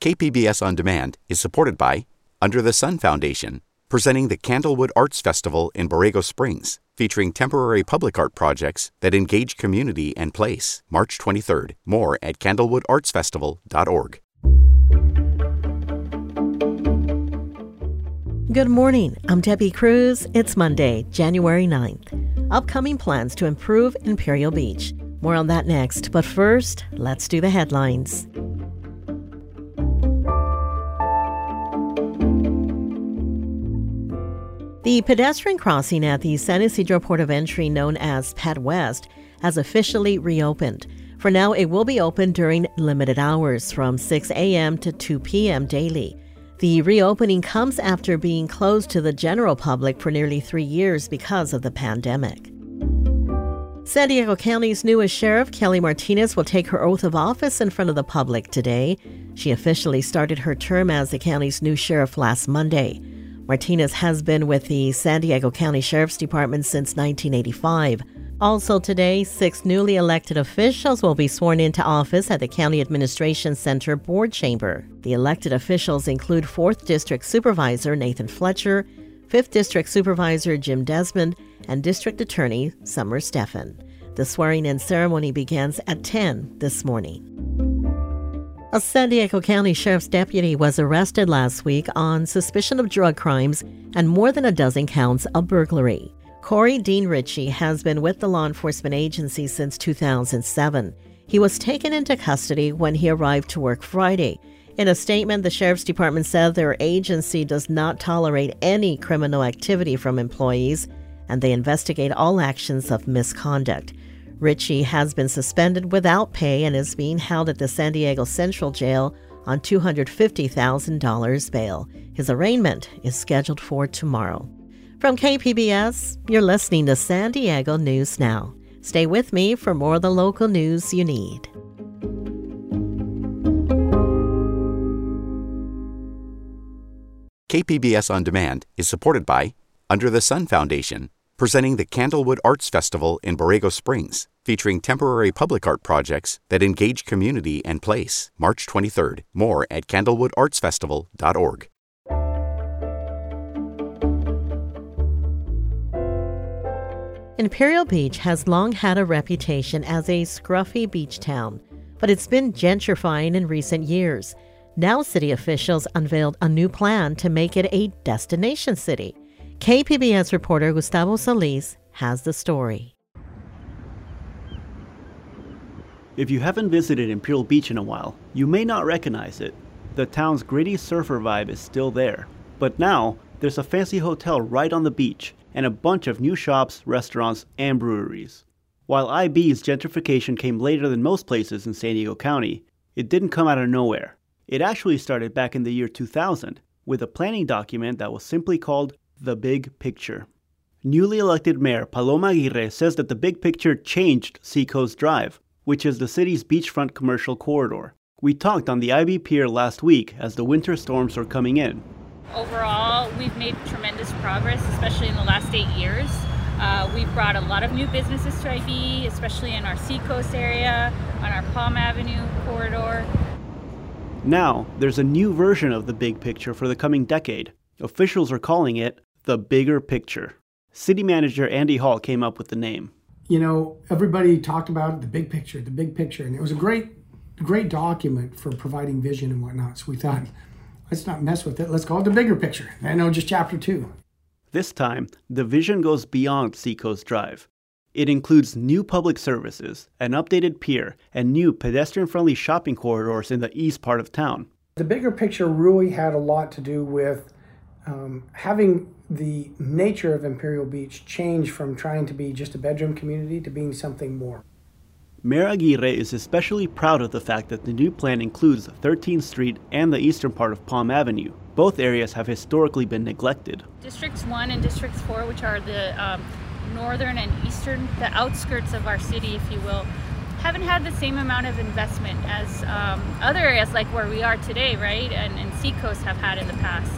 KPBS On Demand is supported by Under the Sun Foundation, presenting the Candlewood Arts Festival in Borrego Springs, featuring temporary public art projects that engage community and place. March 23rd. More at candlewoodartsfestival.org. Good morning. I'm Debbie Cruz. It's Monday, January 9th. Upcoming plans to improve Imperial Beach. More on that next, but first, let's do the headlines. The pedestrian crossing at the San Ysidro Port of Entry, known as Ped West, has officially reopened. For now, it will be open during limited hours from 6 a.m. to 2 p.m. daily. The reopening comes after being closed to the general public for nearly three years because of the pandemic. San Diego County's newest sheriff, Kelly Martinez, will take her oath of office in front of the public today. She officially started her term as the county's new sheriff last Monday. Martinez has been with the San Diego County Sheriff's Department since 1985. Also today, six newly elected officials will be sworn into office at the County Administration Center Board Chamber. The elected officials include 4th District Supervisor Nathan Fletcher, 5th District Supervisor Jim Desmond, and District Attorney Summer Stephan. The swearing in ceremony begins at 10 this morning. A San Diego County Sheriff's deputy was arrested last week on suspicion of drug crimes and more than a dozen counts of burglary. Corey Dean Ritchie has been with the law enforcement agency since 2007. He was taken into custody when he arrived to work Friday. In a statement, the Sheriff's Department said their agency does not tolerate any criminal activity from employees and they investigate all actions of misconduct. Ritchie has been suspended without pay and is being held at the San Diego Central Jail on $250,000 bail. His arraignment is scheduled for tomorrow. From KPBS, you're listening to San Diego News Now. Stay with me for more of the local news you need. KPBS On Demand is supported by Under the Sun Foundation presenting the Candlewood Arts Festival in Borrego Springs, featuring temporary public art projects that engage community and place. March 23rd. More at candlewoodartsfestival.org. Imperial Beach has long had a reputation as a scruffy beach town, but it's been gentrifying in recent years. Now, city officials unveiled a new plan to make it a destination city. KPBS reporter Gustavo Solis has the story. If you haven't visited Imperial Beach in a while, you may not recognize it. The town's gritty surfer vibe is still there. But now, there's a fancy hotel right on the beach and a bunch of new shops, restaurants, and breweries. While IB's gentrification came later than most places in San Diego County, it didn't come out of nowhere. It actually started back in the year 2000 with a planning document that was simply called the big picture. Newly elected Mayor Paloma Aguirre says that the big picture changed Seacoast Drive, which is the city's beachfront commercial corridor. We talked on the IB Pier last week as the winter storms were coming in. Overall, we've made tremendous progress, especially in the last eight years. Uh, we've brought a lot of new businesses to IB, especially in our Seacoast area, on our Palm Avenue corridor. Now, there's a new version of the big picture for the coming decade. Officials are calling it the bigger picture. City manager Andy Hall came up with the name. You know, everybody talked about the big picture, the big picture, and it was a great, great document for providing vision and whatnot. So we thought, let's not mess with it. Let's call it the bigger picture. I know just chapter two. This time, the vision goes beyond Seacoast Drive. It includes new public services, an updated pier, and new pedestrian friendly shopping corridors in the east part of town. The bigger picture really had a lot to do with um, having the nature of Imperial Beach change from trying to be just a bedroom community to being something more. Mayor Aguirre is especially proud of the fact that the new plan includes 13th Street and the eastern part of Palm Avenue. Both areas have historically been neglected. Districts 1 and Districts 4, which are the um, northern and eastern, the outskirts of our city, if you will, haven't had the same amount of investment as um, other areas like where we are today, right? And, and Seacoast have had in the past.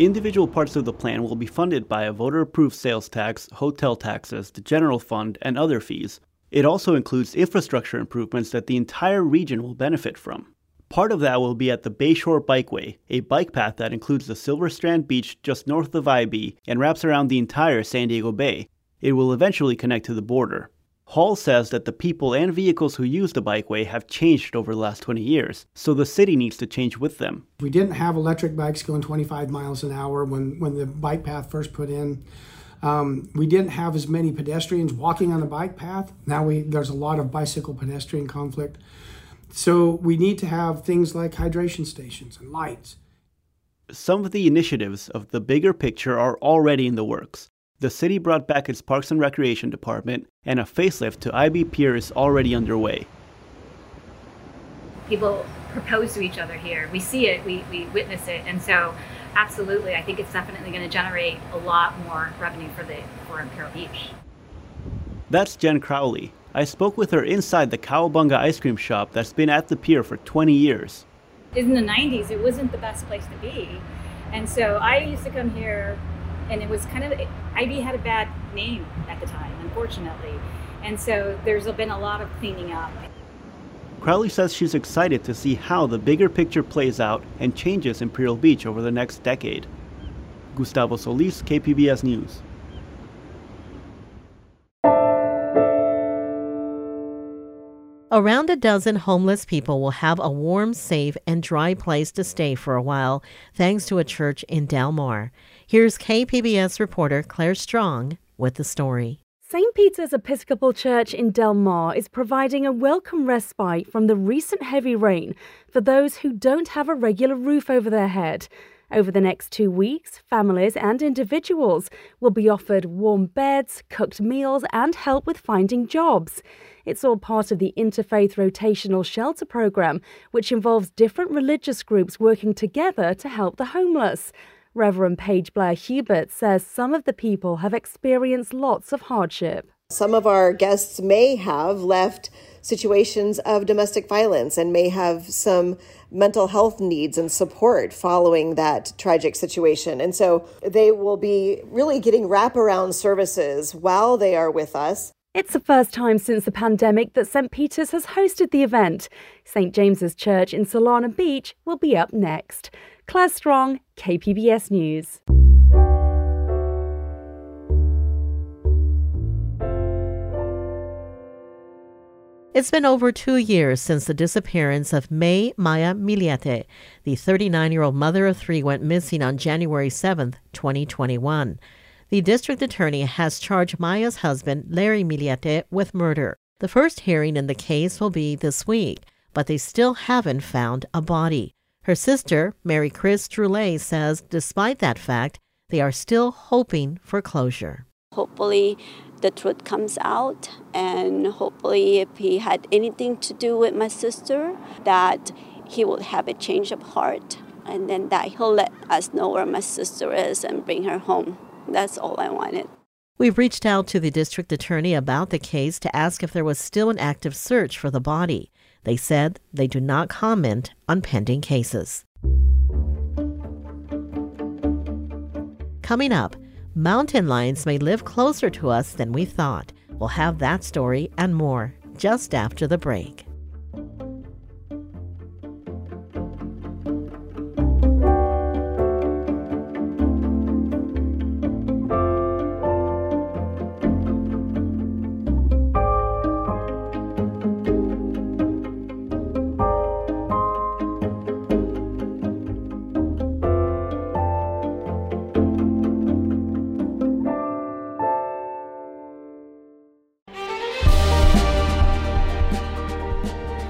Individual parts of the plan will be funded by a voter approved sales tax, hotel taxes, the general fund, and other fees. It also includes infrastructure improvements that the entire region will benefit from. Part of that will be at the Bayshore Bikeway, a bike path that includes the Silver Strand Beach just north of IB and wraps around the entire San Diego Bay. It will eventually connect to the border. Hall says that the people and vehicles who use the bikeway have changed over the last 20 years, so the city needs to change with them. We didn't have electric bikes going 25 miles an hour when, when the bike path first put in. Um, we didn't have as many pedestrians walking on the bike path. Now we there's a lot of bicycle pedestrian conflict. So we need to have things like hydration stations and lights. Some of the initiatives of the bigger picture are already in the works. The city brought back its Parks and Recreation Department, and a facelift to IB Pier is already underway. People propose to each other here. We see it, we, we witness it, and so absolutely, I think it's definitely going to generate a lot more revenue for the for Imperial Beach. That's Jen Crowley. I spoke with her inside the Cowabunga ice cream shop that's been at the pier for 20 years. In the 90s, it wasn't the best place to be. And so I used to come here, and it was kind of, IB had a bad name at the time, unfortunately. And so there's been a lot of cleaning up. Crowley says she's excited to see how the bigger picture plays out and changes Imperial Beach over the next decade. Gustavo Solis, KPBS News. Around a dozen homeless people will have a warm, safe, and dry place to stay for a while thanks to a church in Del Mar. Here's KPBS reporter Claire Strong with the story. St. Peter's Episcopal Church in Del Mar is providing a welcome respite from the recent heavy rain for those who don't have a regular roof over their head. Over the next two weeks, families and individuals will be offered warm beds, cooked meals, and help with finding jobs. It's all part of the Interfaith Rotational Shelter Program, which involves different religious groups working together to help the homeless. Reverend Paige Blair Hubert says some of the people have experienced lots of hardship. Some of our guests may have left situations of domestic violence and may have some mental health needs and support following that tragic situation. And so they will be really getting wraparound services while they are with us. It's the first time since the pandemic that St. Peter's has hosted the event. St. James's Church in Solana Beach will be up next. Claire Strong, KPBS News. It's been over two years since the disappearance of May Maya Millete. The 39 year old mother of three went missing on January 7, 2021. The district attorney has charged Maya's husband, Larry Millete, with murder. The first hearing in the case will be this week, but they still haven't found a body. Her sister, Maricris Drouaillet, says despite that fact, they are still hoping for closure. Hopefully, the truth comes out, and hopefully, if he had anything to do with my sister, that he will have a change of heart, and then that he'll let us know where my sister is and bring her home. That's all I wanted. We've reached out to the district attorney about the case to ask if there was still an active search for the body. They said they do not comment on pending cases. Coming up, mountain lions may live closer to us than we thought. We'll have that story and more just after the break.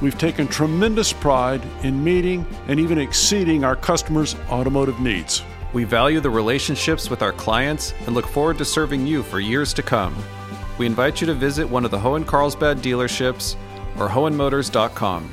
we've taken tremendous pride in meeting and even exceeding our customers' automotive needs. We value the relationships with our clients and look forward to serving you for years to come. We invite you to visit one of the Hoehn Carlsbad dealerships or Hoehnmotors.com.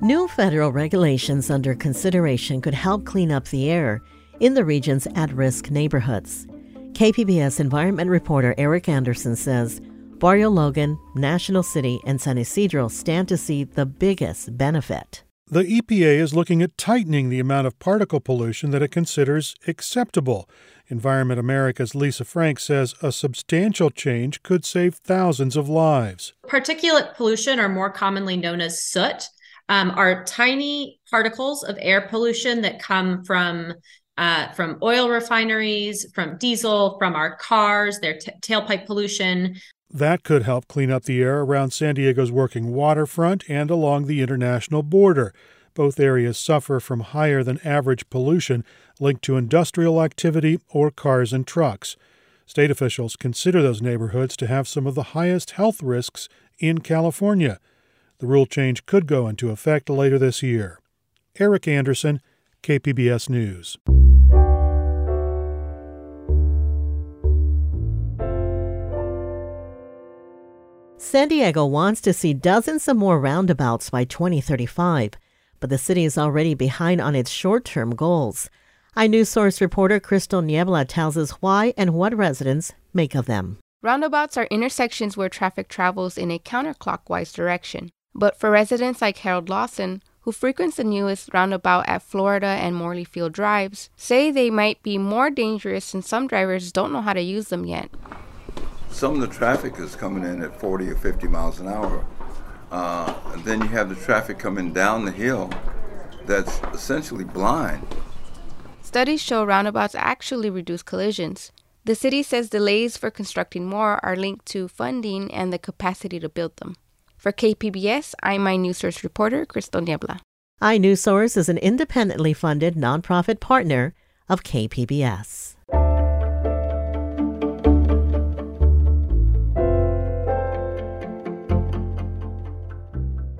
New federal regulations under consideration could help clean up the air in the region's at risk neighborhoods. KPBS environment reporter Eric Anderson says Barrio Logan, National City, and San Ysidro stand to see the biggest benefit. The EPA is looking at tightening the amount of particle pollution that it considers acceptable. Environment America's Lisa Frank says a substantial change could save thousands of lives. Particulate pollution, or more commonly known as soot, um, are tiny particles of air pollution that come from uh, from oil refineries, from diesel, from our cars, their t- tailpipe pollution. That could help clean up the air around San Diego's working waterfront and along the international border. Both areas suffer from higher than average pollution linked to industrial activity or cars and trucks. State officials consider those neighborhoods to have some of the highest health risks in California. The rule change could go into effect later this year. Eric Anderson, KPBS News. San Diego wants to see dozens of more roundabouts by 2035, but the city is already behind on its short term goals. iNewsSource reporter Crystal Niebla tells us why and what residents make of them. Roundabouts are intersections where traffic travels in a counterclockwise direction. But for residents like Harold Lawson, who frequents the newest roundabout at Florida and Morley Field drives, say they might be more dangerous since some drivers don't know how to use them yet. Some of the traffic is coming in at 40 or 50 miles an hour. Uh, then you have the traffic coming down the hill that's essentially blind. Studies show roundabouts actually reduce collisions. The city says delays for constructing more are linked to funding and the capacity to build them. For KPBS, I'm my news source reporter Crystal Niebla. iNewsSource is an independently funded nonprofit partner of KPBS.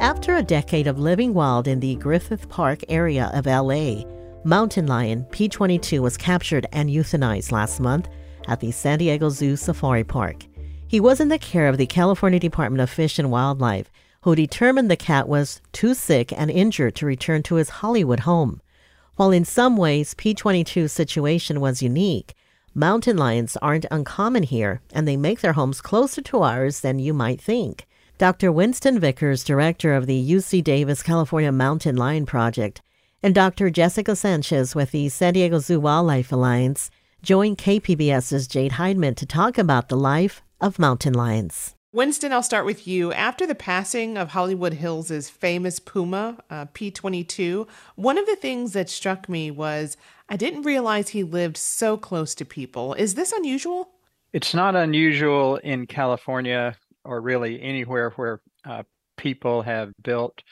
After a decade of living wild in the Griffith Park area of LA, mountain lion P22 was captured and euthanized last month at the San Diego Zoo Safari Park. He was in the care of the California Department of Fish and Wildlife, who determined the cat was too sick and injured to return to his Hollywood home. While in some ways P22's situation was unique, mountain lions aren't uncommon here, and they make their homes closer to ours than you might think. Dr. Winston Vickers, director of the UC Davis California Mountain Lion Project, and Dr. Jessica Sanchez with the San Diego Zoo Wildlife Alliance joined KPBS's Jade Hindman to talk about the life of mountain lions. Winston, I'll start with you. After the passing of Hollywood Hills' famous puma, uh, P22, one of the things that struck me was I didn't realize he lived so close to people. Is this unusual? It's not unusual in California or really anywhere where uh, people have built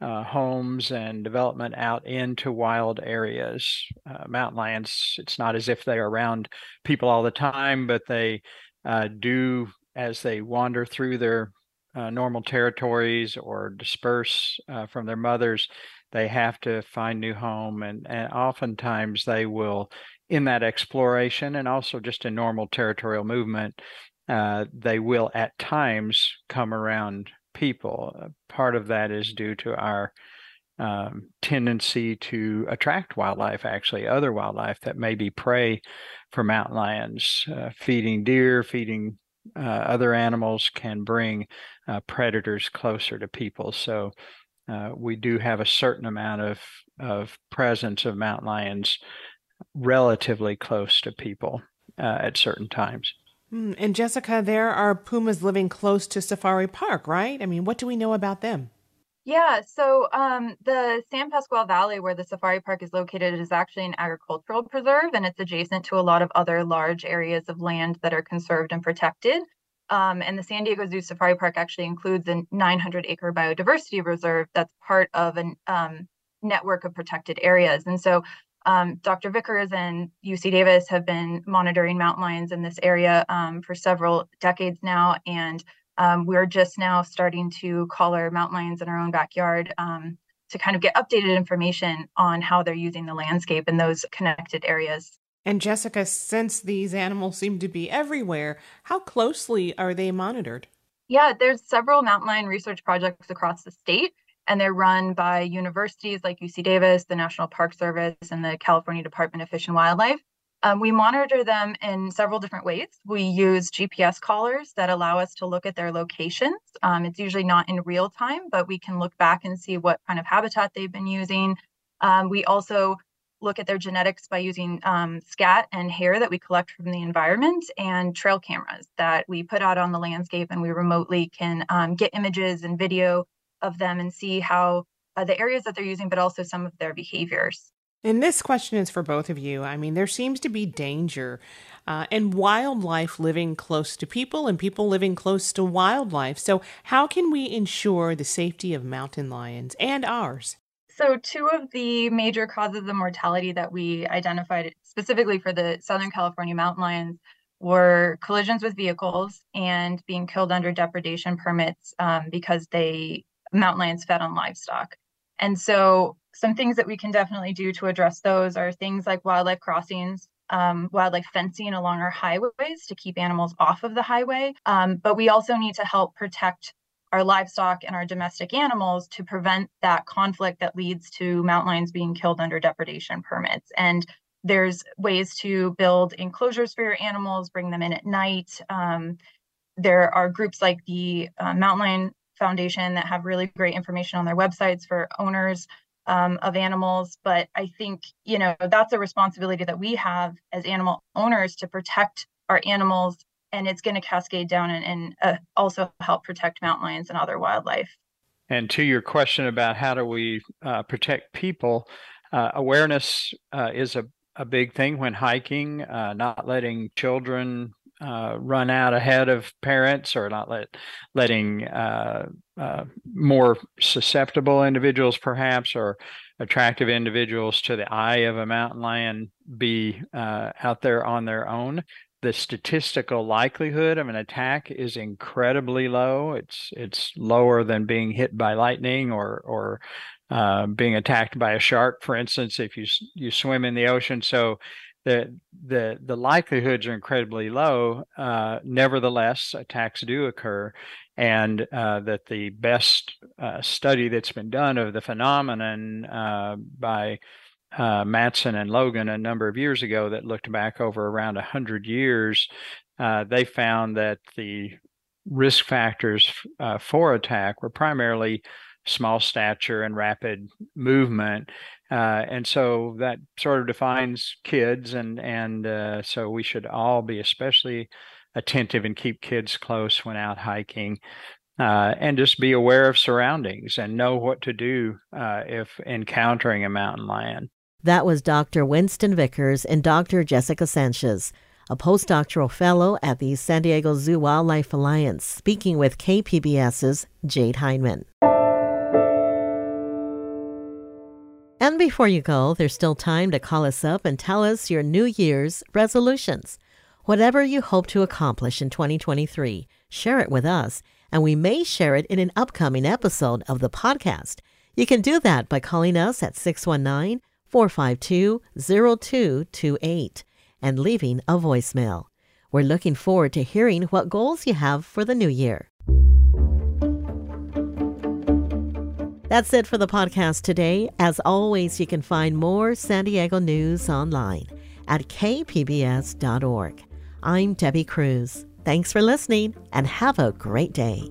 uh, homes and development out into wild areas. Uh, mountain lions, it's not as if they're around people all the time, but they uh, do as they wander through their uh, normal territories or disperse uh, from their mothers they have to find new home and, and oftentimes they will in that exploration and also just in normal territorial movement uh, they will at times come around people uh, part of that is due to our um, tendency to attract wildlife, actually, other wildlife that may be prey for mountain lions. Uh, feeding deer, feeding uh, other animals can bring uh, predators closer to people. So we do have a certain amount of, of presence of mountain lions relatively close to people at certain times. Mm, and Jessica, there are pumas living close to Safari Park, right? I mean, what do we know about them? Yeah, so um, the San Pasqual Valley, where the safari park is located, is actually an agricultural preserve, and it's adjacent to a lot of other large areas of land that are conserved and protected. Um, and the San Diego Zoo Safari Park actually includes a 900 acre biodiversity reserve that's part of a um, network of protected areas. And so um, Dr. Vickers and UC Davis have been monitoring mountain lions in this area um, for several decades now. And um, we're just now starting to collar mountain lions in our own backyard um, to kind of get updated information on how they're using the landscape in those connected areas. And Jessica, since these animals seem to be everywhere, how closely are they monitored? Yeah, there's several mountain lion research projects across the state. And they're run by universities like UC Davis, the National Park Service, and the California Department of Fish and Wildlife. Um, we monitor them in several different ways. We use GPS collars that allow us to look at their locations. Um, it's usually not in real time, but we can look back and see what kind of habitat they've been using. Um, we also look at their genetics by using um, scat and hair that we collect from the environment and trail cameras that we put out on the landscape and we remotely can um, get images and video of them and see how uh, the areas that they're using, but also some of their behaviors. And this question is for both of you. I mean, there seems to be danger uh, and wildlife living close to people and people living close to wildlife. So, how can we ensure the safety of mountain lions and ours? So, two of the major causes of mortality that we identified specifically for the Southern California mountain lions were collisions with vehicles and being killed under depredation permits um, because they mountain lions fed on livestock. And so, some things that we can definitely do to address those are things like wildlife crossings, um, wildlife fencing along our highways to keep animals off of the highway. Um, but we also need to help protect our livestock and our domestic animals to prevent that conflict that leads to mountain lions being killed under depredation permits. And there's ways to build enclosures for your animals, bring them in at night. Um, there are groups like the uh, Mountain Lion Foundation that have really great information on their websites for owners um, of animals. But I think, you know, that's a responsibility that we have as animal owners to protect our animals. And it's going to cascade down and, and uh, also help protect mountain lions and other wildlife. And to your question about how do we uh, protect people, uh, awareness uh, is a, a big thing when hiking, uh, not letting children uh, run out ahead of parents or not let letting uh, uh, more susceptible individuals perhaps or attractive individuals to the eye of a mountain lion be uh, out there on their own. The statistical likelihood of an attack is incredibly low. It's it's lower than being hit by lightning or or uh, being attacked by a shark for instance if you you swim in the ocean. So the the the likelihoods are incredibly low. Uh, nevertheless, attacks do occur, and uh, that the best uh, study that's been done of the phenomenon uh, by uh, Mattson and Logan a number of years ago that looked back over around hundred years, uh, they found that the risk factors for attack were primarily small stature and rapid movement uh, and so that sort of defines kids, and and uh, so we should all be especially attentive and keep kids close when out hiking, uh, and just be aware of surroundings and know what to do uh, if encountering a mountain lion. That was Dr. Winston Vickers and Dr. Jessica Sanchez, a postdoctoral fellow at the San Diego Zoo Wildlife Alliance, speaking with KPBS's Jade Hindman. And before you go, there's still time to call us up and tell us your New Year's resolutions. Whatever you hope to accomplish in 2023, share it with us, and we may share it in an upcoming episode of the podcast. You can do that by calling us at 619 452 0228 and leaving a voicemail. We're looking forward to hearing what goals you have for the new year. That's it for the podcast today. As always, you can find more San Diego news online at kpbs.org. I'm Debbie Cruz. Thanks for listening and have a great day.